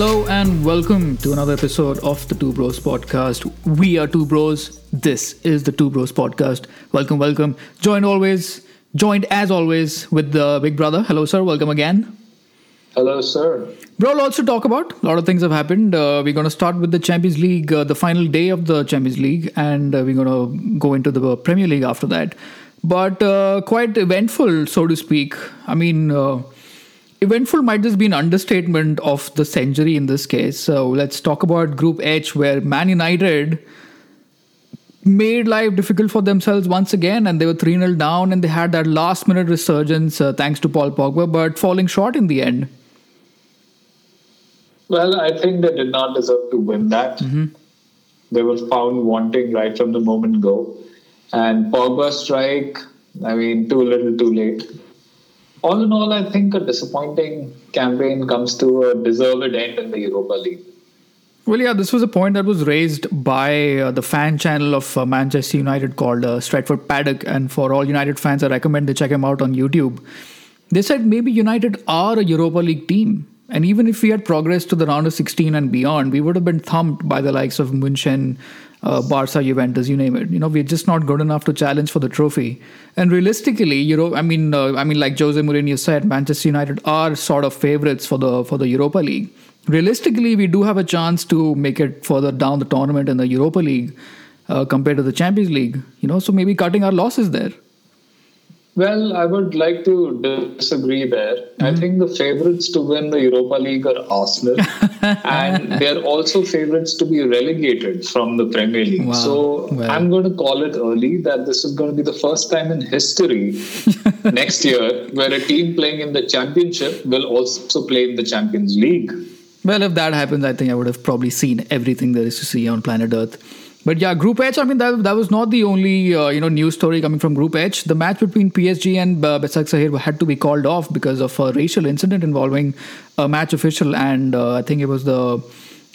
Hello and welcome to another episode of the Two Bros podcast. We are Two Bros. This is the Two Bros podcast. Welcome, welcome. Joined always, joined as always with the big brother. Hello, sir. Welcome again. Hello, sir. Bro, lots to talk about. A lot of things have happened. Uh, we're going to start with the Champions League, uh, the final day of the Champions League, and uh, we're going to go into the Premier League after that. But uh, quite eventful, so to speak. I mean, uh, eventful might just be an understatement of the century in this case. So let's talk about Group H, where Man United made life difficult for themselves once again, and they were 3 0 down, and they had that last minute resurgence uh, thanks to Paul Pogba, but falling short in the end. Well, I think they did not deserve to win that. Mm-hmm. They were found wanting right from the moment go. And Pogba strike, I mean, too little, too late all in all, I think a disappointing campaign comes to a deserved end in the Europa League. Well, yeah, this was a point that was raised by uh, the fan channel of uh, Manchester United called uh, Stretford Paddock. And for all United fans, I recommend they check him out on YouTube. They said maybe United are a Europa League team. And even if we had progressed to the round of 16 and beyond, we would have been thumped by the likes of Munchen, uh, Barca, Juventus, you name it. You know, we're just not good enough to challenge for the trophy. And realistically, you know, I mean, uh, I mean, like Jose Mourinho said, Manchester United are sort of favorites for the for the Europa League. Realistically, we do have a chance to make it further down the tournament in the Europa League uh, compared to the Champions League. You know, so maybe cutting our losses there. Well, I would like to disagree there. Mm-hmm. I think the favorites to win the Europa League are Arsenal, and they're also favorites to be relegated from the Premier League. Wow. So well. I'm going to call it early that this is going to be the first time in history next year where a team playing in the Championship will also play in the Champions League. Well, if that happens, I think I would have probably seen everything there is to see on planet Earth. But yeah, Group H. I mean, that, that was not the only uh, you know news story coming from Group H. The match between PSG and uh, Basaksehir had to be called off because of a racial incident involving a match official, and uh, I think it was the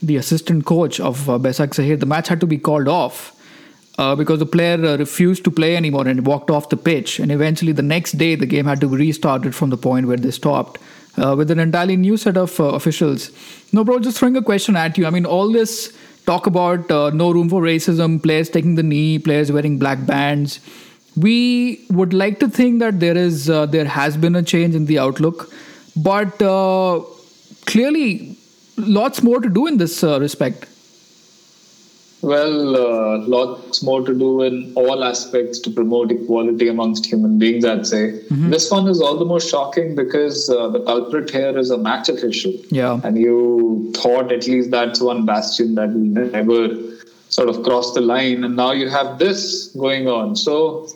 the assistant coach of uh, Basaksehir. The match had to be called off. Uh, because the player uh, refused to play anymore and walked off the pitch, and eventually the next day the game had to be restarted from the point where they stopped uh, with an entirely new set of officials. No, bro, just throwing a question at you. I mean, all this talk about uh, no room for racism, players taking the knee, players wearing black bands. We would like to think that there is uh, there has been a change in the outlook, but uh, clearly, lots more to do in this uh, respect. Well, uh, lots more to do in all aspects to promote equality amongst human beings, I'd say. Mm-hmm. This one is all the more shocking because uh, the culprit here is a match official. Yeah. And you thought at least that's one bastion that will never sort of cross the line. And now you have this going on. So,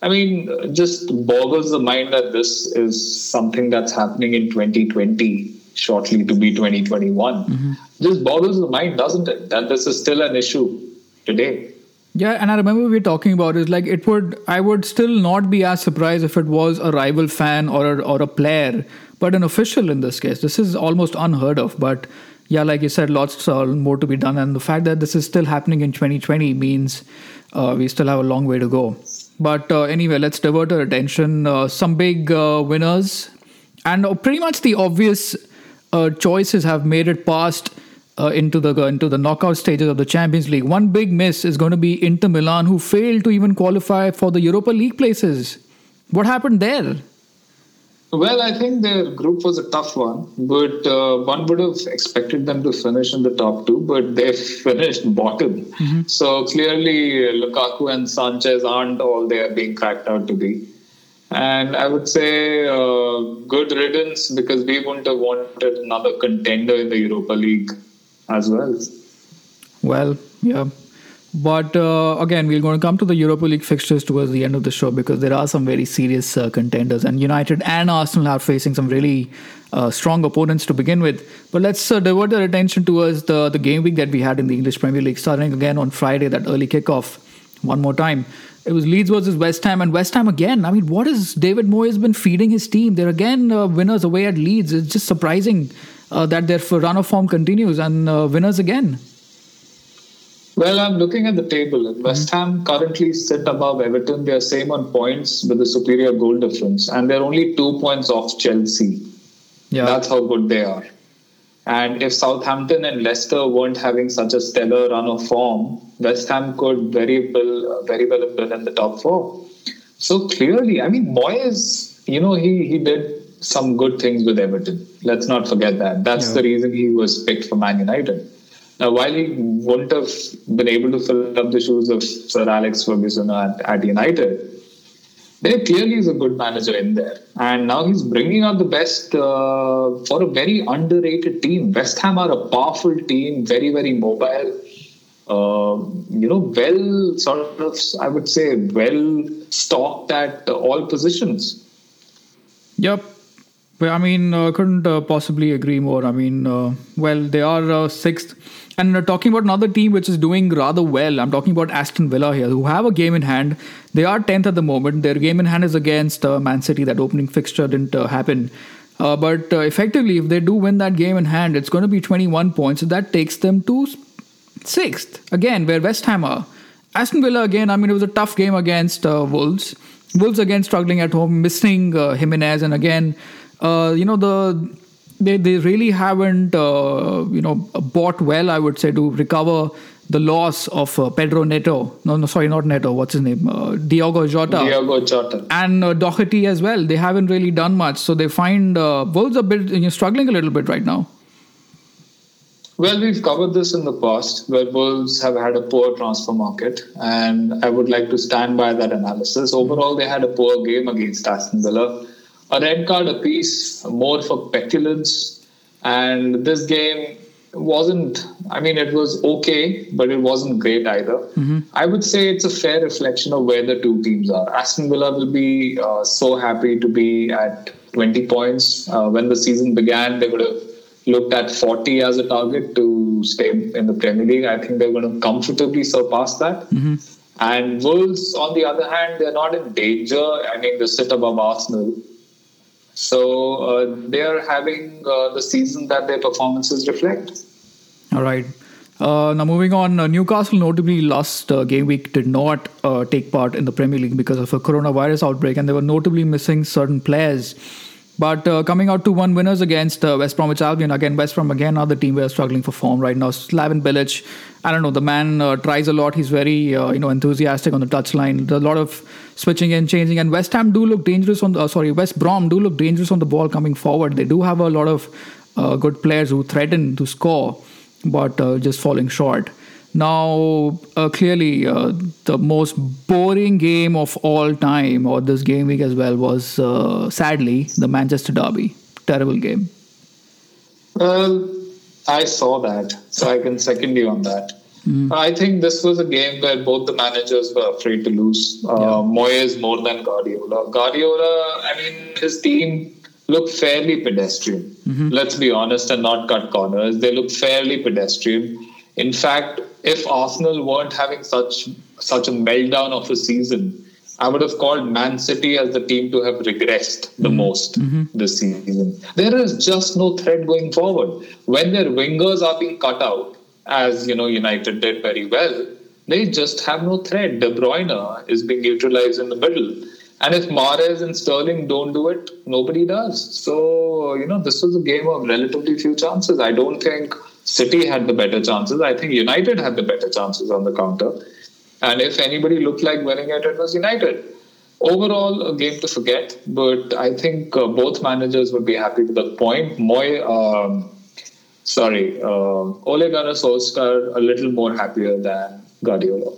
I mean, just boggles the mind that this is something that's happening in 2020 shortly to be 2021. Mm-hmm. Just boggles the mind, doesn't it? That this is still an issue today. Yeah, and I remember we were talking about is like it would I would still not be as surprised if it was a rival fan or a, or a player, but an official in this case. This is almost unheard of, but yeah, like you said, lots more to be done, and the fact that this is still happening in 2020 means uh, we still have a long way to go. But uh, anyway, let's divert our attention. Uh, some big uh, winners, and pretty much the obvious uh, choices have made it past uh, into the into the knockout stages of the Champions League. One big miss is going to be Inter Milan, who failed to even qualify for the Europa League places. What happened there? Well, I think their group was a tough one, but uh, one would have expected them to finish in the top two, but they finished bottom. Mm-hmm. So clearly, Lukaku and Sanchez aren't all they are being cracked out to be. And I would say uh, good riddance because we wouldn't have wanted another contender in the Europa League as well. Well, yeah. But uh, again, we're going to come to the Europa League fixtures towards the end of the show because there are some very serious uh, contenders, and United and Arsenal are facing some really uh, strong opponents to begin with. But let's uh, divert our attention towards the the game week that we had in the English Premier League, starting again on Friday, that early kickoff. One more time. It was Leeds versus West Ham, and West Ham again. I mean, what has David Moyes been feeding his team? They're again uh, winners away at Leeds. It's just surprising uh, that their run of form continues and uh, winners again. Well, I'm looking at the table. Mm-hmm. West Ham currently sit above Everton. They are same on points with a superior goal difference, and they're only two points off Chelsea. Yeah, that's how good they are. And if Southampton and Leicester weren't having such a stellar run of form, West Ham could very well, very well have been in the top four. So clearly, I mean, Moyes, you know, he he did some good things with Everton. Let's not forget that. That's yeah. the reason he was picked for Man United. Now, while he wouldn't have been able to fill up the shoes of Sir Alex Ferguson at, at United, there clearly is a good manager in there. And now he's bringing out the best uh, for a very underrated team. West Ham are a powerful team, very, very mobile. Uh, you know, well, sort of, I would say, well stocked at all positions. Yep. Well, I mean, uh, couldn't uh, possibly agree more. I mean, uh, well, they are uh, sixth and uh, talking about another team which is doing rather well, I'm talking about Aston Villa here, who have a game in hand. They are 10th at the moment. Their game in hand is against uh, Man City. That opening fixture didn't happen. But effectively, if they do win that game in hand, it's going to be 21 points. So that takes them to sixth. Again, where West Ham are. Aston Villa, again, I mean, it was a tough game against Wolves. Wolves again struggling at home, missing Jimenez. And again, you know, the they they really haven't uh, you know bought well i would say to recover the loss of uh, Pedro Neto. No, no, sorry, not Neto. What's his name? Uh, Diogo Jota. Diogo Jota. And uh, Doherty as well. They haven't really done much. So they find uh, Wolves a bit you know, struggling a little bit right now. Well, we've covered this in the past, where Wolves have had a poor transfer market, and I would like to stand by that analysis. Overall, they had a poor game against Aston Villa a red card apiece, more for petulance. And this game wasn't, I mean, it was okay, but it wasn't great either. Mm-hmm. I would say it's a fair reflection of where the two teams are. Aston Villa will be uh, so happy to be at 20 points. Uh, when the season began, they would have looked at 40 as a target to stay in the Premier League. I think they're going to comfortably surpass that. Mm-hmm. And Wolves, on the other hand, they're not in danger. I mean, they sit above Arsenal. So uh, they are having uh, the season that their performances reflect. All right. Uh, now moving on, uh, Newcastle notably last uh, game week did not uh, take part in the Premier League because of a coronavirus outbreak, and they were notably missing certain players. But uh, coming out to one winners against uh, West Bromwich Albion. Again, West Brom again another team we are struggling for form right now. Slaven Bilic, I don't know. The man uh, tries a lot. He's very uh, you know enthusiastic on the touchline. A lot of switching and changing. And West Ham do look dangerous on the uh, sorry West Brom do look dangerous on the ball coming forward. They do have a lot of uh, good players who threaten to score, but just falling short. Now, uh, clearly, uh, the most boring game of all time, or this game week as well, was uh, sadly the Manchester Derby. Terrible game. Well, I saw that, so I can second you on that. Mm. I think this was a game where both the managers were afraid to lose. Uh, yeah. Moyes more than Guardiola. Guardiola, I mean, his team looked fairly pedestrian. Mm-hmm. Let's be honest and not cut corners. They look fairly pedestrian. In fact, if Arsenal weren't having such such a meltdown of a season, I would have called Man City as the team to have regressed the mm-hmm. most mm-hmm. this season. There is just no threat going forward. When their wingers are being cut out, as you know, United did very well, they just have no threat. De Bruyne is being utilized in the middle. And if Mahrez and Sterling don't do it, nobody does. So, you know, this was a game of relatively few chances. I don't think City had the better chances. I think United had the better chances on the counter. And if anybody looked like winning it, it was United. Overall, a game to forget, but I think uh, both managers would be happy with the point. Moy, um, sorry, uh, Ole Gunnar Solskjaer a little more happier than Guardiola.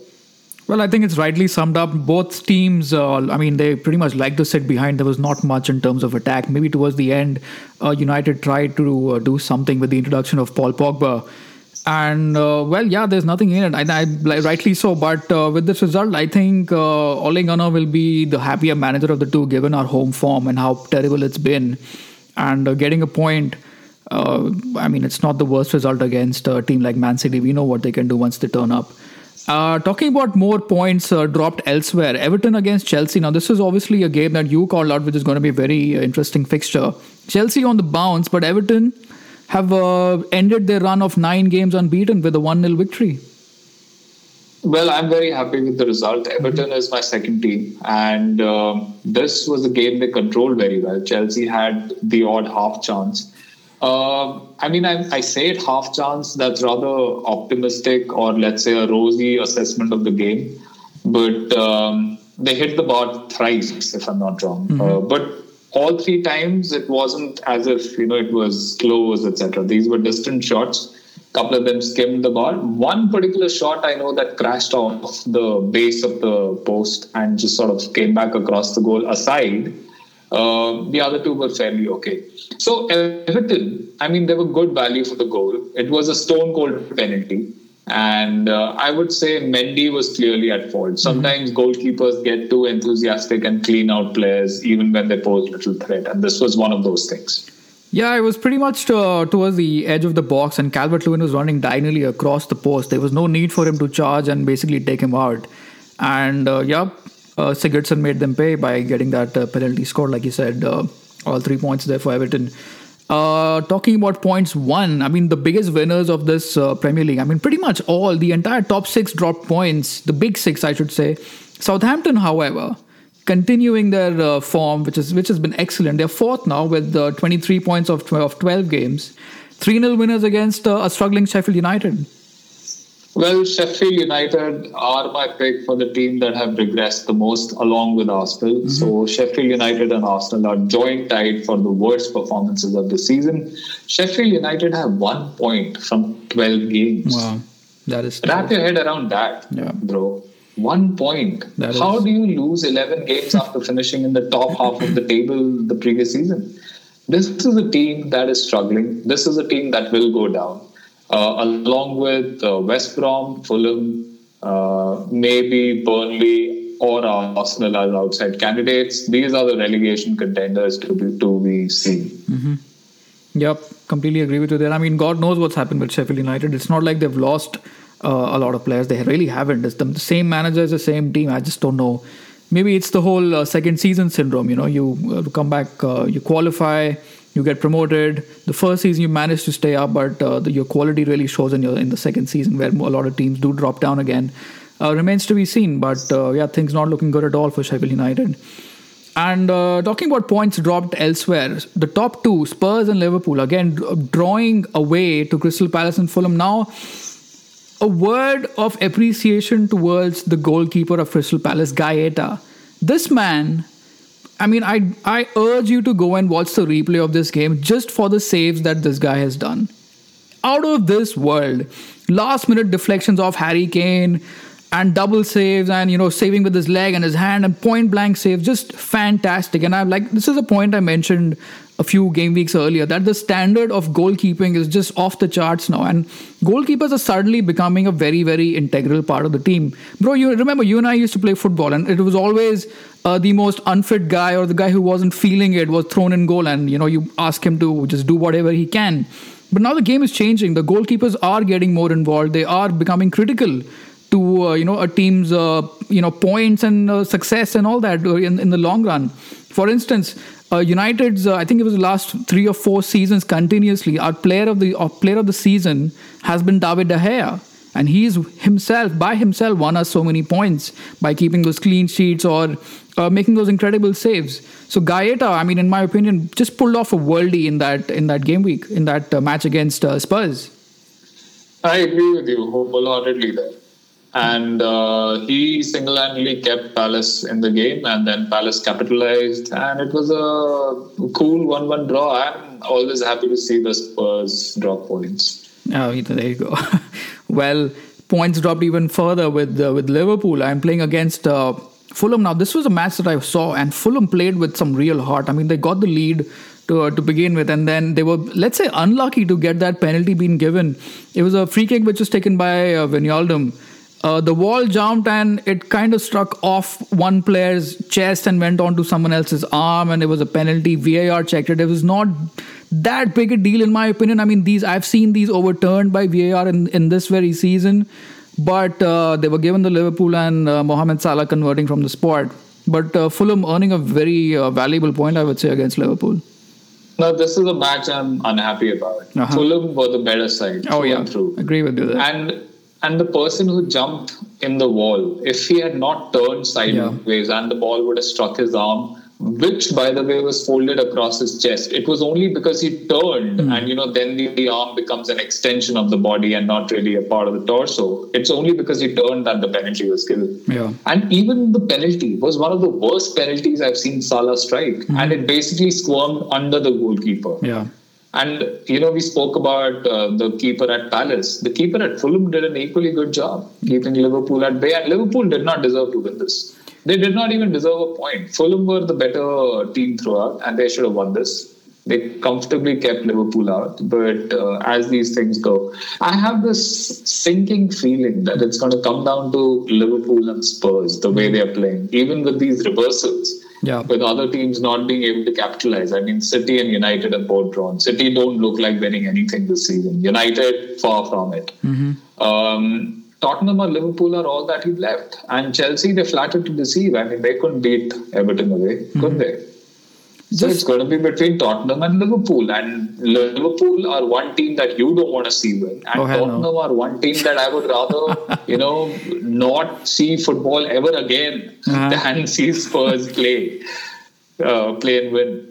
Well, I think it's rightly summed up. Both teams, uh, I mean, they pretty much like to sit behind. There was not much in terms of attack. Maybe towards the end, uh, United tried to uh, do something with the introduction of Paul Pogba. And uh, well, yeah, there's nothing in it. I, I rightly so. But uh, with this result, I think uh, Ole Gunnar will be the happier manager of the two, given our home form and how terrible it's been. And uh, getting a point, I mean, it's not the worst result against a team like Man City. We know what they can do once they turn up. Uh, talking about more points uh, dropped elsewhere, Everton against Chelsea. Now, this is obviously a game that you called out, which is going to be a very uh, interesting fixture. Chelsea on the bounce, but Everton have uh, ended their run of nine games unbeaten with a 1 0 victory. Well, I'm very happy with the result. Everton is my second team, and um, this was a game they controlled very well. Chelsea had the odd half chance. Uh, I mean, I, I, say it half chance. That's rather optimistic, or let's say a rosy assessment of the game. But um, they hit the bar thrice, if I'm not wrong. Mm-hmm. Uh, but all three times, it wasn't as if you know it was close, etc. These were distant shots. A couple of them skimmed the bar. One particular shot I know that crashed off the base of the post and just sort of came back across the goal aside uh, the other two were fairly okay. So Everton, I mean, they were good value for the goal. It was a stone cold penalty. And uh, I would say Mendy was clearly at fault. Mm-hmm. Sometimes mm-hmm. goalkeepers get too enthusiastic and clean out players even when they pose little threat. And this was one of those things. Yeah, it was pretty much to, uh, towards the edge of the box, and Calvert Lewin was running diagonally across the post. There was no need for him to charge and basically take him out. And uh, yeah, uh, Sigurdsson made them pay by getting that uh, penalty score, like you said, uh, all three points there for Everton. Uh, talking about points one, I mean, the biggest winners of this uh, Premier League, I mean, pretty much all, the entire top six dropped points, the big six, I should say. Southampton, however, continuing their uh, form, which is which has been excellent. They're fourth now with 23 points of 12, of 12 games. 3 0 winners against a struggling Sheffield United. Well, Sheffield United are my pick for the team that have regressed the most, along with Arsenal. Mm-hmm. So Sheffield United and Arsenal are joint tied for the worst performances of the season. Sheffield United have one point from 12 games. Wow, that is. Wrap your head around that, yeah. bro. One point. That How is... do you lose 11 games after finishing in the top half of the table the previous season? This is a team that is struggling. This is a team that will go down along with uh, West Brom, Fulham, uh, maybe Burnley or Arsenal as outside candidates. These are the relegation contenders to be to be seen. Mm-hmm. Yep, completely agree with you there. I mean, God knows what's happened with Sheffield United. It's not like they've lost uh, a lot of players. They really haven't. It's the, the same manager, the same team. I just don't know. Maybe it's the whole uh, second season syndrome. You know, you uh, come back, you qualify, you get promoted. The first season you manage to stay up, but uh, the, your quality really shows in your in the second season, where a lot of teams do drop down again. Uh, remains to be seen, but uh, yeah, things not looking good at all for Sheffield United. And uh, talking about points dropped elsewhere, the top two, Spurs and Liverpool, again drawing away to Crystal Palace and Fulham. Now, a word of appreciation towards the goalkeeper of Crystal Palace, Guaita. This man I mean, I I urge you to go and watch the replay of this game just for the saves that this guy has done. Out of this world, last minute deflections of Harry Kane and double saves and you know saving with his leg and his hand and point blank saves just fantastic. And i'm like this is a point i mentioned a few game weeks earlier that the standard of goalkeeping is just off the charts now. And goalkeepers are suddenly becoming a very very integral part of the team. Bro you remember you and i used to play football and it was always uh, the most unfit guy or the guy who wasn't feeling it was thrown in goal and you know you ask him to just do whatever he can. But now the game is changing. The goalkeepers are getting more involved. They are becoming critical to uh, you know a team's uh, you know points and uh, success and all that uh, in, in the long run for instance uh, United's I think it was the last three or four seasons continuously our player of the player of the season has been David De Gea and he's himself by himself won us so many points by keeping those clean sheets or uh, making those incredible saves. So Guaita, I mean, in my opinion, just pulled off a worldie in that in that game week in that uh, match against uh, Spurs. I agree with you wholeheartedly there. And uh, he single-handedly kept Palace in the game, and then Palace capitalized, and it was a cool one-one draw. I'm always happy to see the Spurs drop points. Oh, there you go. well, points dropped even further with uh, with Liverpool. I'm playing against uh, Fulham now. This was a match that I saw, and Fulham played with some real heart. I mean, they got the lead to uh, to begin with, and then they were let's say unlucky to get that penalty being given. It was a free kick which was taken by uh, Wijnaldum. Uh, the wall jumped and it kind of struck off one player's chest and went onto someone else's arm, and it was a penalty. VAR checked it. It was not that big a deal in my opinion. I mean, these I've seen these overturned by VAR in, in this very season, but uh, they were given the Liverpool and uh, Mohamed Salah converting from the spot. But uh, Fulham earning a very uh, valuable point, I would say, against Liverpool. No, this is a match I'm unhappy about. Uh-huh. Fulham were the better side. Oh yeah, through. agree with you there. And and the person who jumped in the wall, if he had not turned sideways yeah. and the ball would have struck his arm, which by the way was folded across his chest it was only because he turned Hmm. and you know then the, the arm becomes an extension of the body and not really a part of the torso it's only because he turned that the penalty was given Yeah. and even the penalty was one of the worst penalties i've seen salah strike and it basically squirmed under the goalkeeper Yeah. And you know, we spoke about uh, the keeper at Palace. The keeper at Fulham did an equally good job keeping Liverpool at bay, and Liverpool did not deserve to win this. They did not even deserve a point. Fulham were the better team throughout, and they should have won this. They comfortably kept Liverpool out, but uh, as these things go, I have this sinking feeling that it's going to come down to Liverpool and Spurs the way they are playing, even with these reversals Yeah. with other teams not being able to capitalize. I mean, City and United are both drawn. City don't look like winning anything this season. United, far from it. Um, Tottenham or Liverpool are all that he left. And Chelsea, they flattered to deceive. I mean, they couldn't beat Everton away, could they? So it's going to be between Tottenham and Liverpool. And Liverpool are one team that you don't want to see win. And Oh, hell no. Tottenham are one team that I would rather, you know, not see football ever again Uh-huh. than see Spurs play, uh, play and win.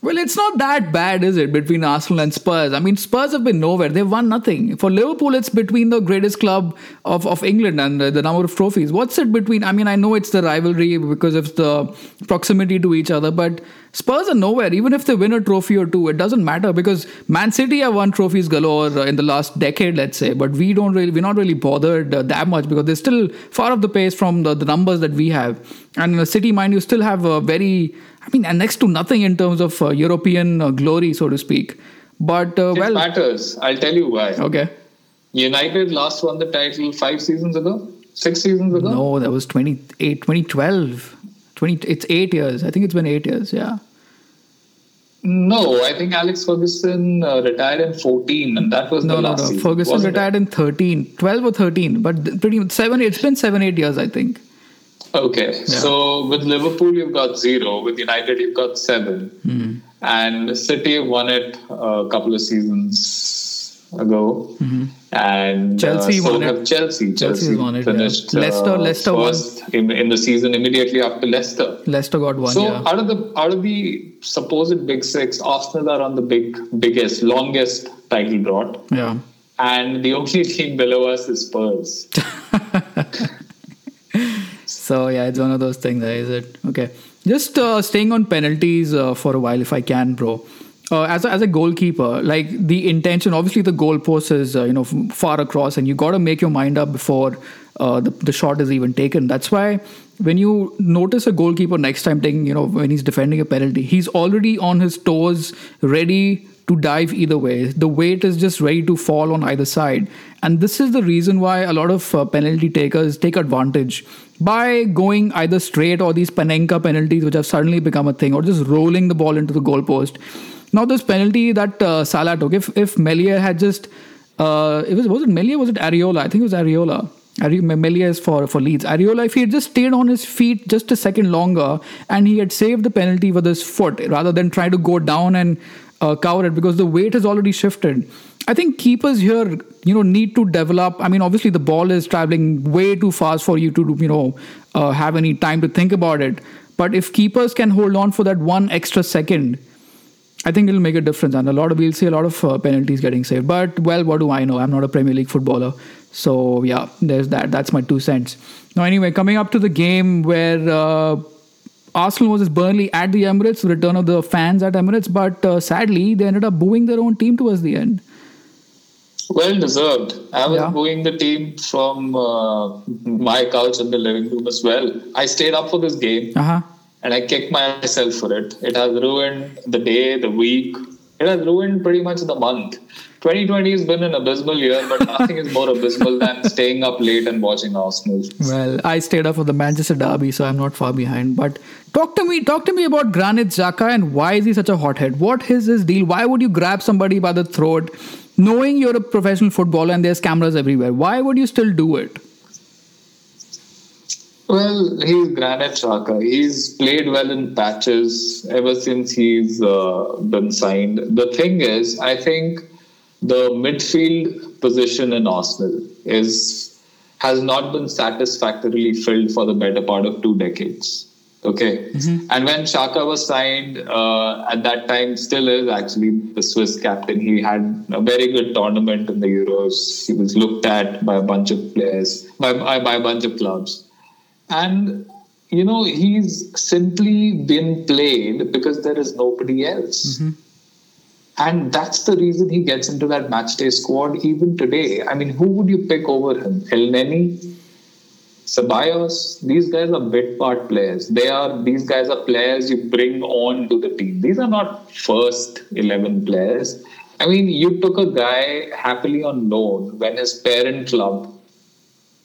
Well, it's not that bad, is it, between Arsenal and Spurs? I mean, Spurs have been nowhere. They've won nothing. For Liverpool, it's between the greatest club of, of England and the, the number of trophies. What's it between? I mean, I know it's the rivalry because of the proximity to each other, but Spurs are nowhere. Even if they win a trophy or two, it doesn't matter because Man City have won trophies galore uh, in the last decade, let's say, but we don't really, we're not really bothered uh, that much because they're still far off the pace from the, the numbers that we have. And in the City, mind you, still have a very I mean, and next to nothing in terms of uh, European uh, glory, so to speak. But uh, It well, matters. I'll tell you why. okay. United last won the title five seasons ago, six seasons ago. No, that was 28, 2012. 20, it's eight years. I think it's been eight years. Yeah. No, I think Alex Ferguson uh, retired in 14, and that was No, the no, last no. season. Ferguson retired in 13, 12 or 13, but pretty much seven. It's been seven, eight years, I think. Okay, so with Liverpool you've got zero, with United you've got seven, Hmm. and City won it a couple of seasons ago, and Hmm. Chelsea uh, so won it. have Chelsea. Chelsea won it, yeah. finished Leicester- uh, Leicester won. first in, in the season immediately after Leicester. Leicester got one. So yeah. out of the out of the supposed big six, Arsenal are on the big biggest, longest title drought, yeah. and the only team below us is Spurs. So yeah, it's one of those things, is it? Okay. Just uh, staying on penalties uh, for a while, if I can, bro. Uh, as a, as a goalkeeper, like the intention, obviously the goalpost is uh, you know far across, and you got to make your mind up before uh, the the shot is even taken. That's why when you notice a goalkeeper next time taking, you know, when he's defending a penalty, he's already on his toes, ready to dive either way. The weight is just ready to fall on either side. And this is the reason why a lot of uh, penalty takers take advantage by going either straight or these Panenka penalties, which have suddenly become a thing, or just rolling the ball into the goalpost. Now, this penalty that uh, Salah took, if, if Meslier had just, uh, it was, was it Meslier? Was it Areola? I think it was Areola. Are- Meslier is for, for Leeds. Areola, if he had just stayed on his feet just a second longer and he had saved the penalty with his foot rather than try to go down and uh, it because the weight has already shifted. I think keepers here, you know, need to develop. I mean, obviously the ball is traveling way too fast for you to, you know, uh, have any time to think about it. But if keepers can hold on for that one extra second, I think it'll make a difference, and a lot of we'll see a lot of uh, penalties getting saved. But well, what do I know? I'm not a Premier League footballer, so yeah, there's that. That's my two cents. Now, anyway, coming up to the game where uh, Arsenal versus Burnley at the Emirates, return of the fans at Emirates, but uh, sadly they ended up booing their own team towards the end. Well deserved. I was Yeah. booing the team from uh, my couch in the living room as well. I stayed up for this game Uh huh. and I kicked myself for it. It has ruined the day, the week. It has ruined pretty much the month. 2020 has been an abysmal year, but nothing is more abysmal than staying up late and watching Arsenal. Well, I stayed up for the Manchester derby, so I'm not far behind. But talk to me, talk to me about Granit Xhaka and why is he such a hothead? What is his deal? Why would you grab somebody by the throat, knowing you're a professional footballer and there's cameras everywhere? Why would you still do it? Well, he's Granit Xhaka. He's played well in patches ever since he's uh, been signed. The thing is, I think the midfield position in Arsenal is has not been satisfactorily filled for the better part of two decades. Okay. Mm-hmm. And when Xhaka was signed, uh, at that time, still is actually the Swiss captain. He had a very good tournament in the Euros. He was looked at by a bunch of players, by, by a bunch of clubs. And, you know, he's simply been played because there is nobody else. Mm-hmm. And that's the reason he gets into that matchday squad even today. I mean, who would you pick over him? Elneny? Ceballos, these guys are bit part players. They are these guys are players you bring on to the team. These are not first eleven players. I mean, you took a guy happily on loan when his parent club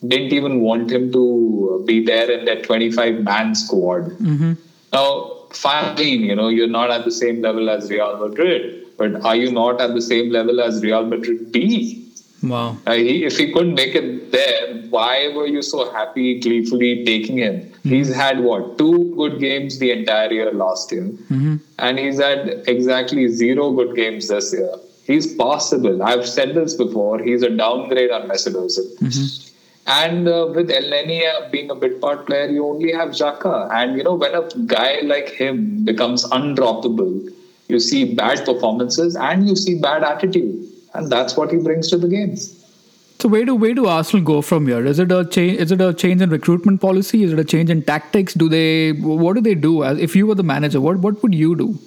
didn't even want him to be there in that 25 man squad. Mm-hmm. Now, fine, you know, you're not at the same level as Real Madrid, but are you not at the same level as Real Madrid B? Wow. Uh, he, if he couldn't make it there, why were you so happy, gleefully taking him? Mm-hmm. He's had what, two good games the entire year last year. Mm-hmm. And he's had exactly zero good games this year. He's possible. I've said this before. He's a downgrade on. Mm-hmm. And uh, with Elneny uh, being a bit part player, you only have Xhaka. And, you know, when a guy like him becomes undroppable, you see bad performances and you see bad attitude and that's what he brings to the game. So where do where do Arsenal go from here? Is it a change? Is it a change in recruitment policy? Is it a change in tactics? Do they what do they do? If you were the manager, what what would you do?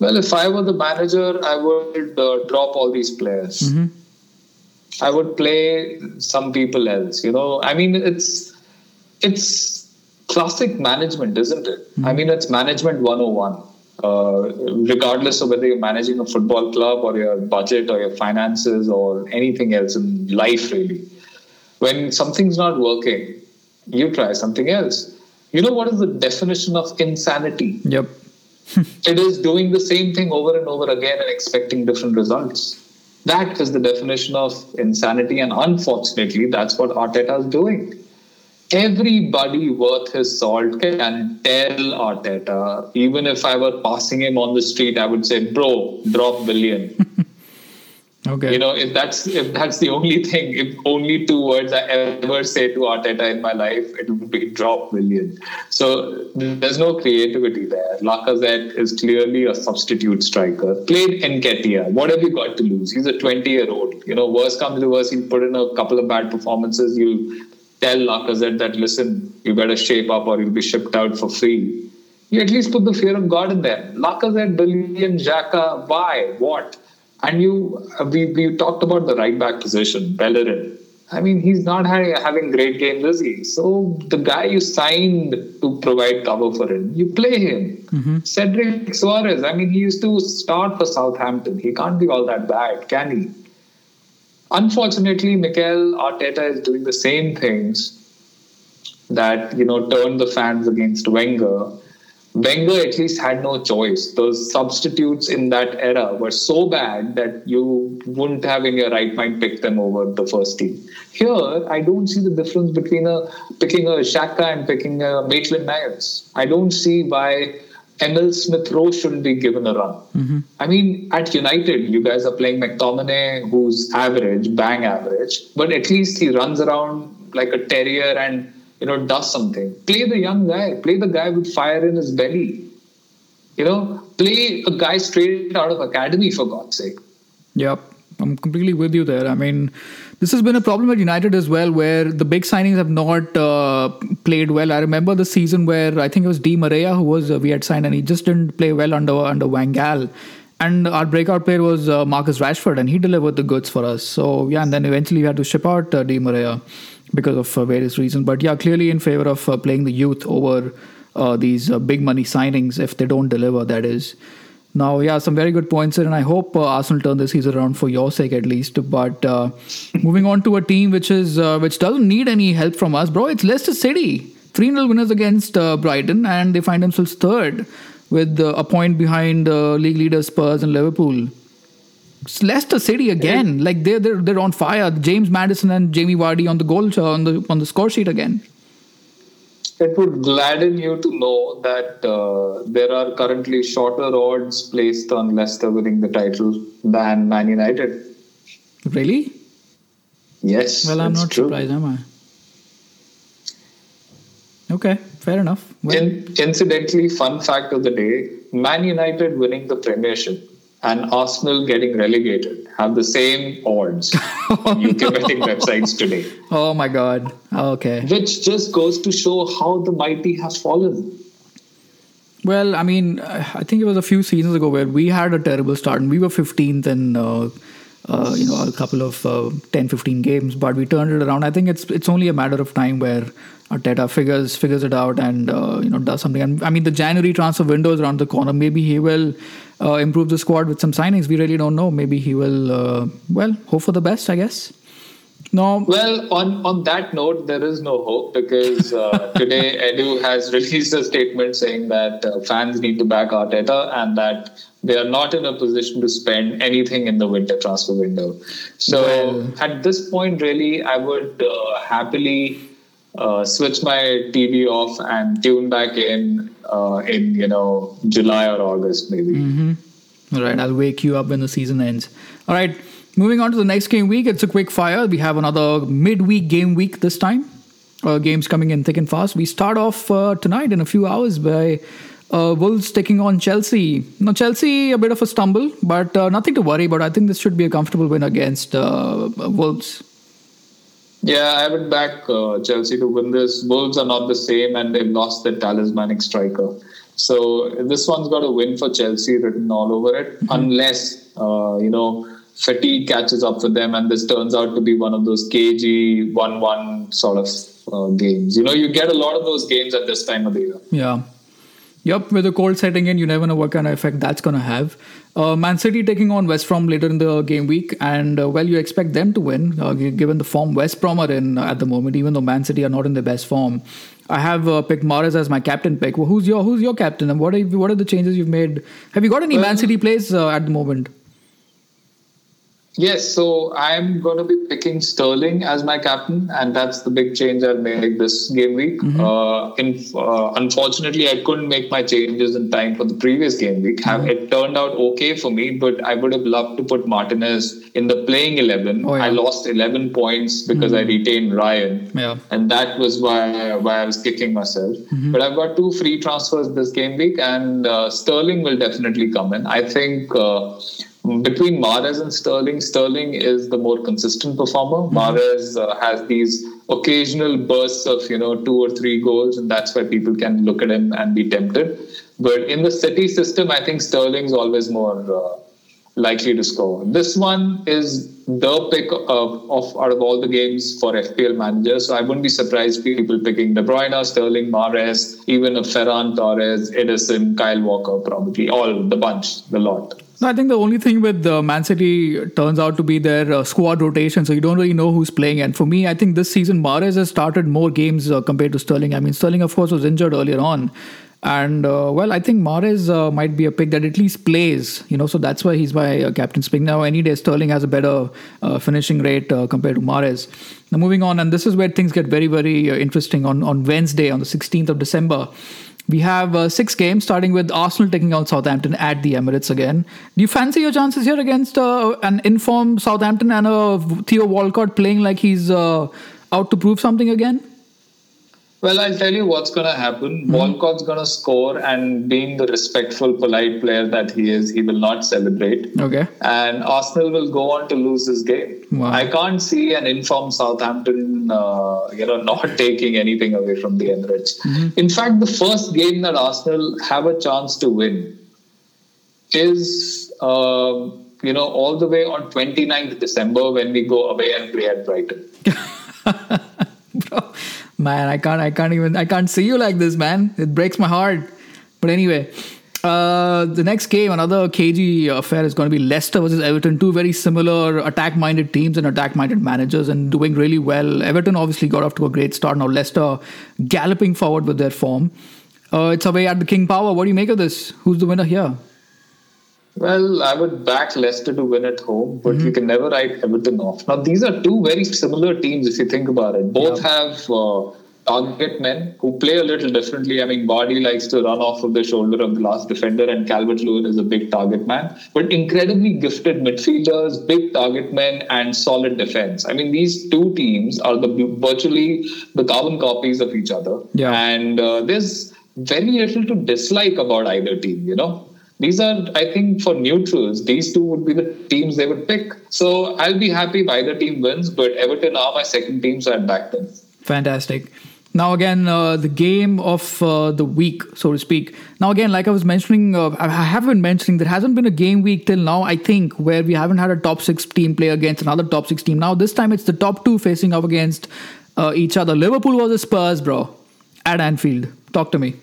Well, if I were the manager, I would uh, drop all these players. Mm-hmm. I would play some people else. You know, I mean, it's it's classic management, isn't it? Mm-hmm. I mean, it's management 101 uh, regardless of whether you're managing a football club or your budget or your finances or anything else in life, really. When something's not working, you try something else. You know what is the definition of insanity? Yep. it is doing the same thing over and over again and expecting different results. That is the definition of insanity, and unfortunately, that's what Arteta is doing everybody worth his salt can tell Arteta. Even if I were passing him on the street, I would say, "Bro, drop Willian. okay. You know, if that's if that's the only thing, if only two words I ever say to Arteta in my life, it would be drop Willian. So there's no creativity there. Lacazette is clearly a substitute striker. Played Nketiah. What have you got to lose? He's a 20 year old. You know, worst comes to worst, he'll put in a couple of bad performances. You'll tell Lacazette that, listen, you better shape up or you'll be shipped out for free. You at least put the fear of God in there. Lacazette, Willian, Xhaka, why? What? And you, uh, we, we talked about the right back position, Bellerin. I mean, he's not having great games, is he? So the guy you signed to provide cover for him, you play him. Mm-hmm. Cedric Soares. I mean, he used to start for Southampton. He can't be all that bad, can he? Unfortunately, Mikel Arteta is doing the same things that you know turned the fans against Wenger. Wenger at least had no choice. Those substitutes in that era were so bad that you wouldn't have in your right mind picked them over the first team. Here, I don't see the difference between a picking a Xhaka and picking a Maitland Niles. I don't see why Emil Smith Rowe shouldn't be given a run. Mm-hmm. I mean, at United, you guys are playing McTominay, who's average, bang average, but at least he runs around like a terrier and you know does something. Play the young guy. Play the guy with fire in his belly. You know, play a guy straight out of academy for God's sake. Yep, I'm completely with you there. I mean, this has been a problem at United as well, where the big signings have not uh, played well. I remember the season where I think it was Di Maria who was uh, we had signed, and he just didn't play well under under Van Gaal. And our breakout player was uh, Marcus Rashford, and he delivered the goods for us. So yeah, and then eventually we had to ship out uh, Di Maria because of uh, various reasons. But yeah, clearly in favor of uh, playing the youth over these big money signings if they don't deliver. That is. Now, yeah, some very good points there, and I hope uh, Arsenal turn this season around for your sake at least. But uh, moving on to a team which is uh, which doesn't need any help from us, bro. It's Leicester City, three 0 winners against uh, Brighton, and they find themselves third with uh, a point behind uh, league leaders Spurs and Liverpool. Leicester City again, like they're, they're they're on fire. James Maddison and Jamie Vardy on the goal on the on the score sheet again it would gladden you to know that uh, there are currently shorter odds placed on Leicester winning the title than Man United. Really? Yes. Well, I'm not true. surprised, am I? Okay, fair enough. Well, In, incidentally, fun fact of the day: Man United winning the Premiership and Arsenal getting relegated have the same odds on UK betting websites today. Oh my God. Okay. Which just goes to show how the mighty have fallen. Well, I mean, I think it was a few seasons ago where we had a terrible start and we were 15th in, uh, uh, you know, a couple of uh, 10, 15 games, but we turned it around. I think it's it's only a matter of time where Arteta figures figures it out and uh, you know does something. And I mean, the January transfer window is around the corner. Maybe he will uh, improve the squad with some signings. We really don't know. Maybe he will. Uh, well, hope for the best, I guess. No. Well, on, on that note, there is no hope because uh, today Edu has released a statement saying that uh, fans need to back Arteta and that they are not in a position to spend anything in the winter transfer window. So well, at this point, really, I would uh, happily uh, switch my TV off and tune back in uh, in you know July or August maybe. Mm-hmm. All right, I'll wake you up when the season ends. All right. Moving on to the next game week, it's a quick fire. We have another midweek game week this time. Uh, games coming in thick and fast. We start off uh, tonight in a few hours by uh, Wolves taking on Chelsea. Now, Chelsea, a bit of a stumble, but uh, nothing to worry about. I think this should be a comfortable win against Wolves. Yeah, I would back uh, Chelsea to win this. Wolves are not the same, and they've lost their talismanic striker. So this one's got a win for Chelsea written all over it, mm-hmm. unless you know fatigue catches up with them and this turns out to be one of those cagey 1-1 sort of uh, games. You know, you get a lot of those games at this time of the year. Yeah. Yep, with the cold setting in, you never know what kind of effect that's going to have. Uh, Man City taking on West Brom later in the game week, and uh, well, you expect them to win uh, given the form West Brom are in at the moment. Even though Man City are not in their best form, I have uh, picked Mahrez as my captain pick. Well, who's your Who's your captain, and what are what are the changes you've made? Have you got any Man City plays uh, at the moment? Yes, so I'm going to be picking Sterling as my captain, and that's the big change I'll make this game week. Mm-hmm. Uh, in, uh, unfortunately, I couldn't make my changes in time for the previous game week. Mm-hmm. It turned out okay for me, but I would have loved to put Martinez in the playing 11. Oh, yeah. I lost 11 points because mm-hmm. I retained Ryan, yeah. and that was why, why I was kicking myself. Mm-hmm. But I've got two free transfers this game week, and uh, Sterling will definitely come in. I think uh, between Mahrez and Sterling, Sterling is the more consistent performer. Mm-hmm. Mahrez uh, has these occasional bursts of you know two or three goals, and that's why people can look at him and be tempted. But in the City system, I think Sterling's always more uh, likely to score. This one is the pick of, of, out of all the games for FPL managers. So I wouldn't be surprised people picking De Bruyne, Sterling, Mahrez, even a Ferran Torres, Ederson, Kyle Walker, probably all the bunch, the lot. No, I think the only thing with uh, Man City turns out to be their uh, squad rotation, so you don't really know who's playing. And for me, I think this season Mahrez has started more games uh, compared to Sterling. I mean, Sterling, of course, was injured earlier on, and uh, well, I think Mahrez uh, might be a pick that at least plays. You know, so that's why he's my uh, captain's pick. Now, any day Sterling has a better finishing rate compared to Mahrez. Now, moving on, and this is where things get very, very interesting. On on Wednesday, on the 16th of December. We have uh, six games, starting with Arsenal taking out Southampton at the Emirates again. Do you fancy your chances here against uh, an informed Southampton and a Theo Walcott playing like he's uh, out to prove something again? Well, I'll tell you what's going to happen. Mm-hmm. Walcott's going to score, and being the respectful, polite player that he is, he will not celebrate. Okay. And Arsenal will go on to lose this game. Wow. I can't see an informed Southampton, uh, you know, not taking anything away from the Emirates. Mm-hmm. In fact, the first game that Arsenal have a chance to win is, uh, you know, all the way on 29th December when we go away and play at Brighton. man i can't i can't even i can't see you like this man it breaks my heart but anyway uh, the next game, another KG affair, is going to be Leicester versus Everton. Two very similar attack-minded teams and attack-minded managers, and doing really well. Everton obviously got off to a great start. Now Leicester galloping forward with their form. Uh, it's away at the King Power. What do you make of this? Who's the winner here? Well, I would back Leicester to win at home, but mm-hmm. you can never write Everton off. Now, these are two very similar teams if you think about it. Both have uh, target men who play a little differently. I mean, Vardy likes to run off of the shoulder of the last defender, and Calvert Lewin is a big target man. But incredibly gifted midfielders, big target men, and solid defense. I mean, these two teams are the virtually the carbon copies of each other. Yeah. And uh, there's very little to dislike about either team, you know. These are, I think, for neutrals, these two would be the teams they would pick. So I'll be happy if either team wins, but Everton are my second team, so I'd back them. Fantastic. Now, again, uh, the game of uh, the week, so to speak. Now, again, like I was mentioning, uh, I have been mentioning, there hasn't been a game week till now, I think, where we haven't had a top six team play against another top six team. Now, this time it's the top two facing up against uh, each other. Liverpool was a Spurs, bro, at Anfield. Talk to me.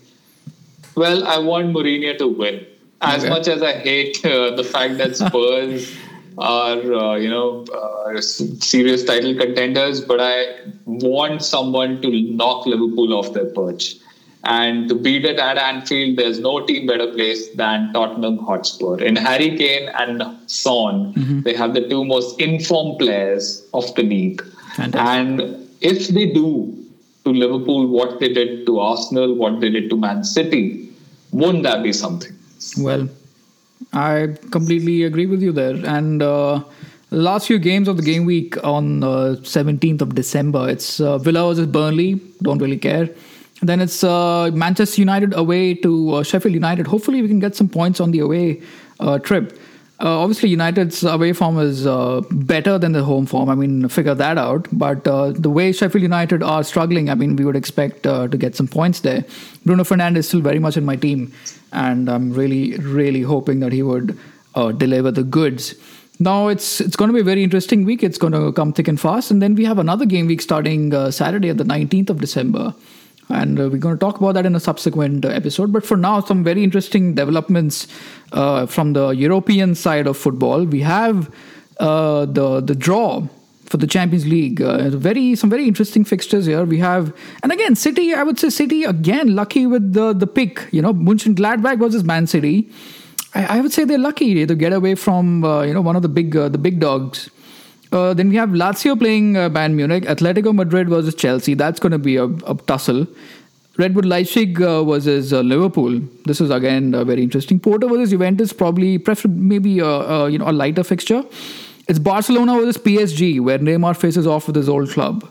Well, I want Mourinho to win. As okay. much as I hate uh, the fact that Spurs are, uh, you know, uh, serious title contenders, but I want someone to knock Liverpool off their perch. And to beat it at Anfield, there's no team better placed than Tottenham Hotspur. In Harry Kane and Son, mm-hmm. they have the two most informed players of the league. Fantastic. And if they do to Liverpool what they did to Arsenal, what they did to Man City, wouldn't that be something? Well, I completely agree with you there. And uh, last few games of the game week on uh, 17th of December, it's uh, Villa versus Burnley. Don't really care. Then it's uh, Manchester United away to uh, Sheffield United. Hopefully, we can get some points on the away uh, trip. Uh, obviously, United's away form is uh, better than the home form. I mean, figure that out. But uh, the way Sheffield United are struggling, I mean, we would expect uh, to get some points there. Bruno Fernandes is still very much in my team, and I'm really, really hoping that he would uh, deliver the goods. Now it's it's going to be a very interesting week. It's going to come thick and fast, and then we have another game week starting uh, Saturday at the 19th of December and uh, we're going to talk about that in a subsequent uh, episode. But for now, some very interesting developments uh, from the European side of football. We have uh, the the draw for the Champions League. Uh, very some very interesting fixtures here. We have, and again, City. I would say City again lucky with the the pick. You know, Mönchengladbach versus Man City. I, I, would say they're lucky to get away from uh, you know one of the big the big dogs. Uh, then we have Lazio playing uh, Bayern Munich, Atletico Madrid versus Chelsea. That's going to be a, a, tussle. Red Bull Leipzig uh, versus uh, Liverpool. This is again uh, very interesting. Porto versus Juventus, probably prefer maybe a, a, you know a lighter fixture. It's Barcelona versus PSG, where Neymar faces off with his old club.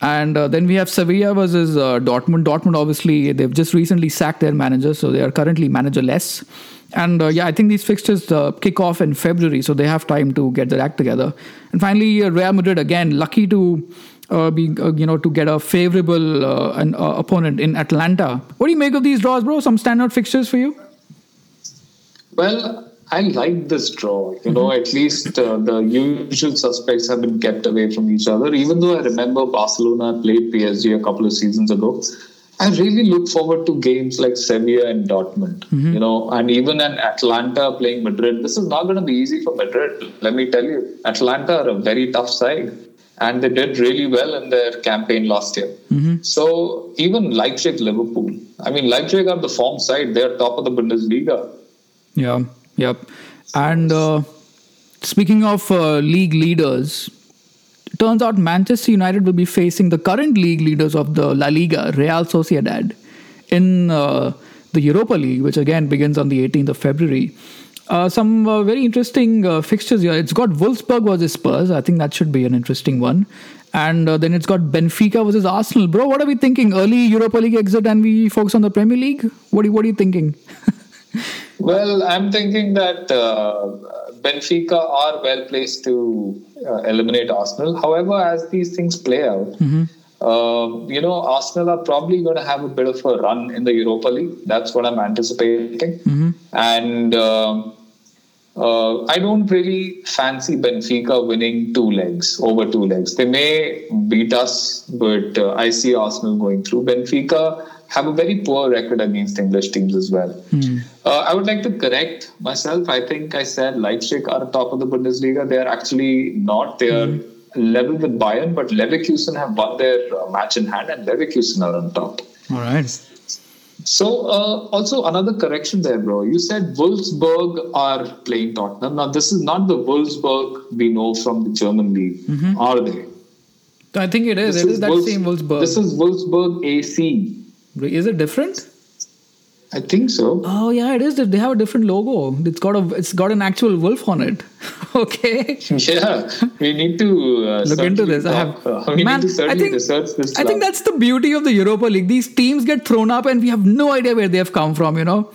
And uh, then we have Sevilla versus uh, Dortmund. Dortmund, obviously, they've just recently sacked their manager, so they are currently managerless. And uh, yeah, I think these fixtures uh, kick off in February, so they have time to get their act together. And finally, uh, Real Madrid again, lucky to uh, be uh, you know to get a favorable uh, an, opponent in Atalanta. What do you make of these draws, bro? Some standout fixtures for you? Well, I like this draw. You know, mm-hmm. at least the usual suspects have been kept away from each other. Even though I remember Barcelona played PSG a couple of seasons ago, I really look forward to games like Sevilla and Dortmund, mm-hmm. you know, and even an Atalanta playing Madrid. This is not going to be easy for Madrid. Let me tell you, Atalanta are a very tough side, and they did really well in their campaign last year. Mm-hmm. So even Leipzig, Liverpool. I mean, Leipzig are the form side; they're top of the Bundesliga. Yeah, yep. And uh, speaking of uh, league leaders, turns out Manchester United will be facing the current league leaders of the La Liga, Real Sociedad, in uh, the Europa League, which again begins on the 18th of February. Uh, some uh, very interesting uh, fixtures here. It's got Wolfsburg versus Spurs. I think that should be an interesting one. And uh, then it's got Benfica versus Arsenal. Bro, what are we thinking? Early Europa League exit and we focus on the Premier League? What are, what are you thinking? well, I'm thinking that uh, Benfica are well placed to uh, eliminate Arsenal. However, as these things play out, mm-hmm. uh, you know, Arsenal are probably going to have a bit of a run in the Europa League. That's what I'm anticipating. Mm-hmm. And um, uh, I don't really fancy Benfica winning two legs over two legs. They may beat us, but uh, I see Arsenal going through. Benfica have a very poor record against English teams as well. Mm. Uh, I would like to correct myself. I think I said Leipzig are top of the Bundesliga. They are actually not. They are mm. level with Bayern, but Leverkusen have won their uh, match in hand, and Leverkusen are on top. All right. So, uh, also another correction there, bro. You said Wolfsburg are playing Tottenham. Now, this is not the Wolfsburg we know from the German league, mm-hmm. are they? I think it is. This it is, that Wolfs- same Wolfsburg. This is Wolfsburg AC. Is it different? I think so. Oh yeah, it is. They have a different logo. It's got a. It's got an actual wolf on it. okay. Yeah, we need to uh, Look into this. I have. uh, Man, need to I think, this. I think that's the beauty of the Europa League. These teams get thrown up, and we have no idea where they have come from. You know.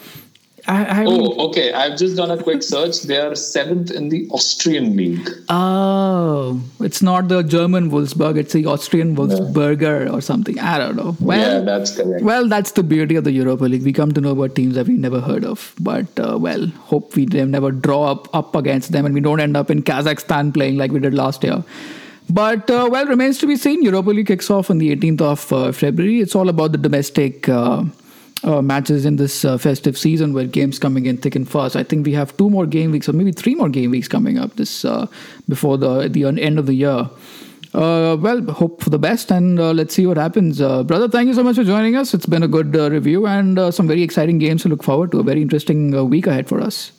I, I Oh, okay. I've just done a quick search. They are seventh in the Austrian league. Oh, it's not the German Wolfsburg. It's the Austrian Wolfsberger or something. I don't know. Well, yeah, that's correct. Well, that's the beauty of the Europa League. We come to know about teams that we never heard of. But uh, well, hope we never draw up up against them and we don't end up in Kazakhstan playing like we did last year. But uh, well, remains to be seen. Europa League kicks off on the 18th of uh, February. It's all about the domestic. Uh, uh, matches in this uh, festive season where games coming in thick and fast. I think we have two more game weeks or maybe three more game weeks coming up this uh, before the the end of the year. Uh, well, hope for the best and uh, let's see what happens. Uh, brother, thank you so much for joining us. It's been a good uh, review and uh, some very exciting games to look forward to. A very interesting uh, week ahead for us.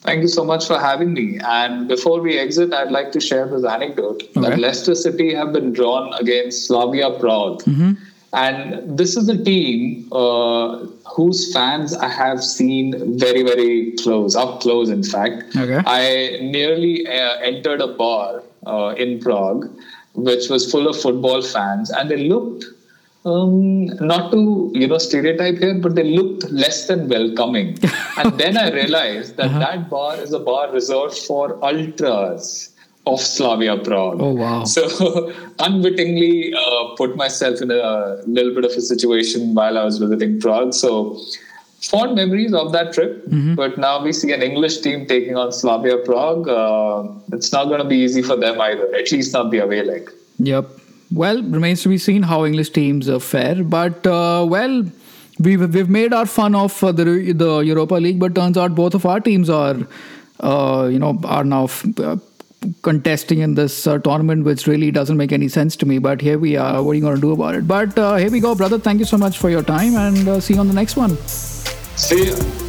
Thank you so much for having me. And before we exit, I'd like to share this anecdote Okay. that Leicester City have been drawn against Slavia Prague. And this is a team uh, whose fans I have seen very, very close, up close, in fact. Okay. I nearly uh, entered a bar uh, in Prague, which was full of football fans, and they looked um, not to you know stereotype here, but they looked less than welcoming. and then I realized that that bar is a bar reserved for ultras of Slavia Prague. Oh, wow. So unwittingly uh, put myself in a little bit of a situation while I was visiting Prague. So fond memories of that trip. Mm-hmm. But now we see an English team taking on Slavia Prague. Uh, it's not going to be easy for them either. At least not the away leg. Yep. Well, remains to be seen how English teams uh, fare. But uh, well, we've we've made our fun of uh, the the Europa League, but turns out both of our teams are, uh, you know, are now. F- uh, contesting in this uh, tournament which really doesn't make any sense to me but here we are. What are you going to do about it? But uh, here we go brother. Thank you so much for your time and uh, see you on the next one. See you.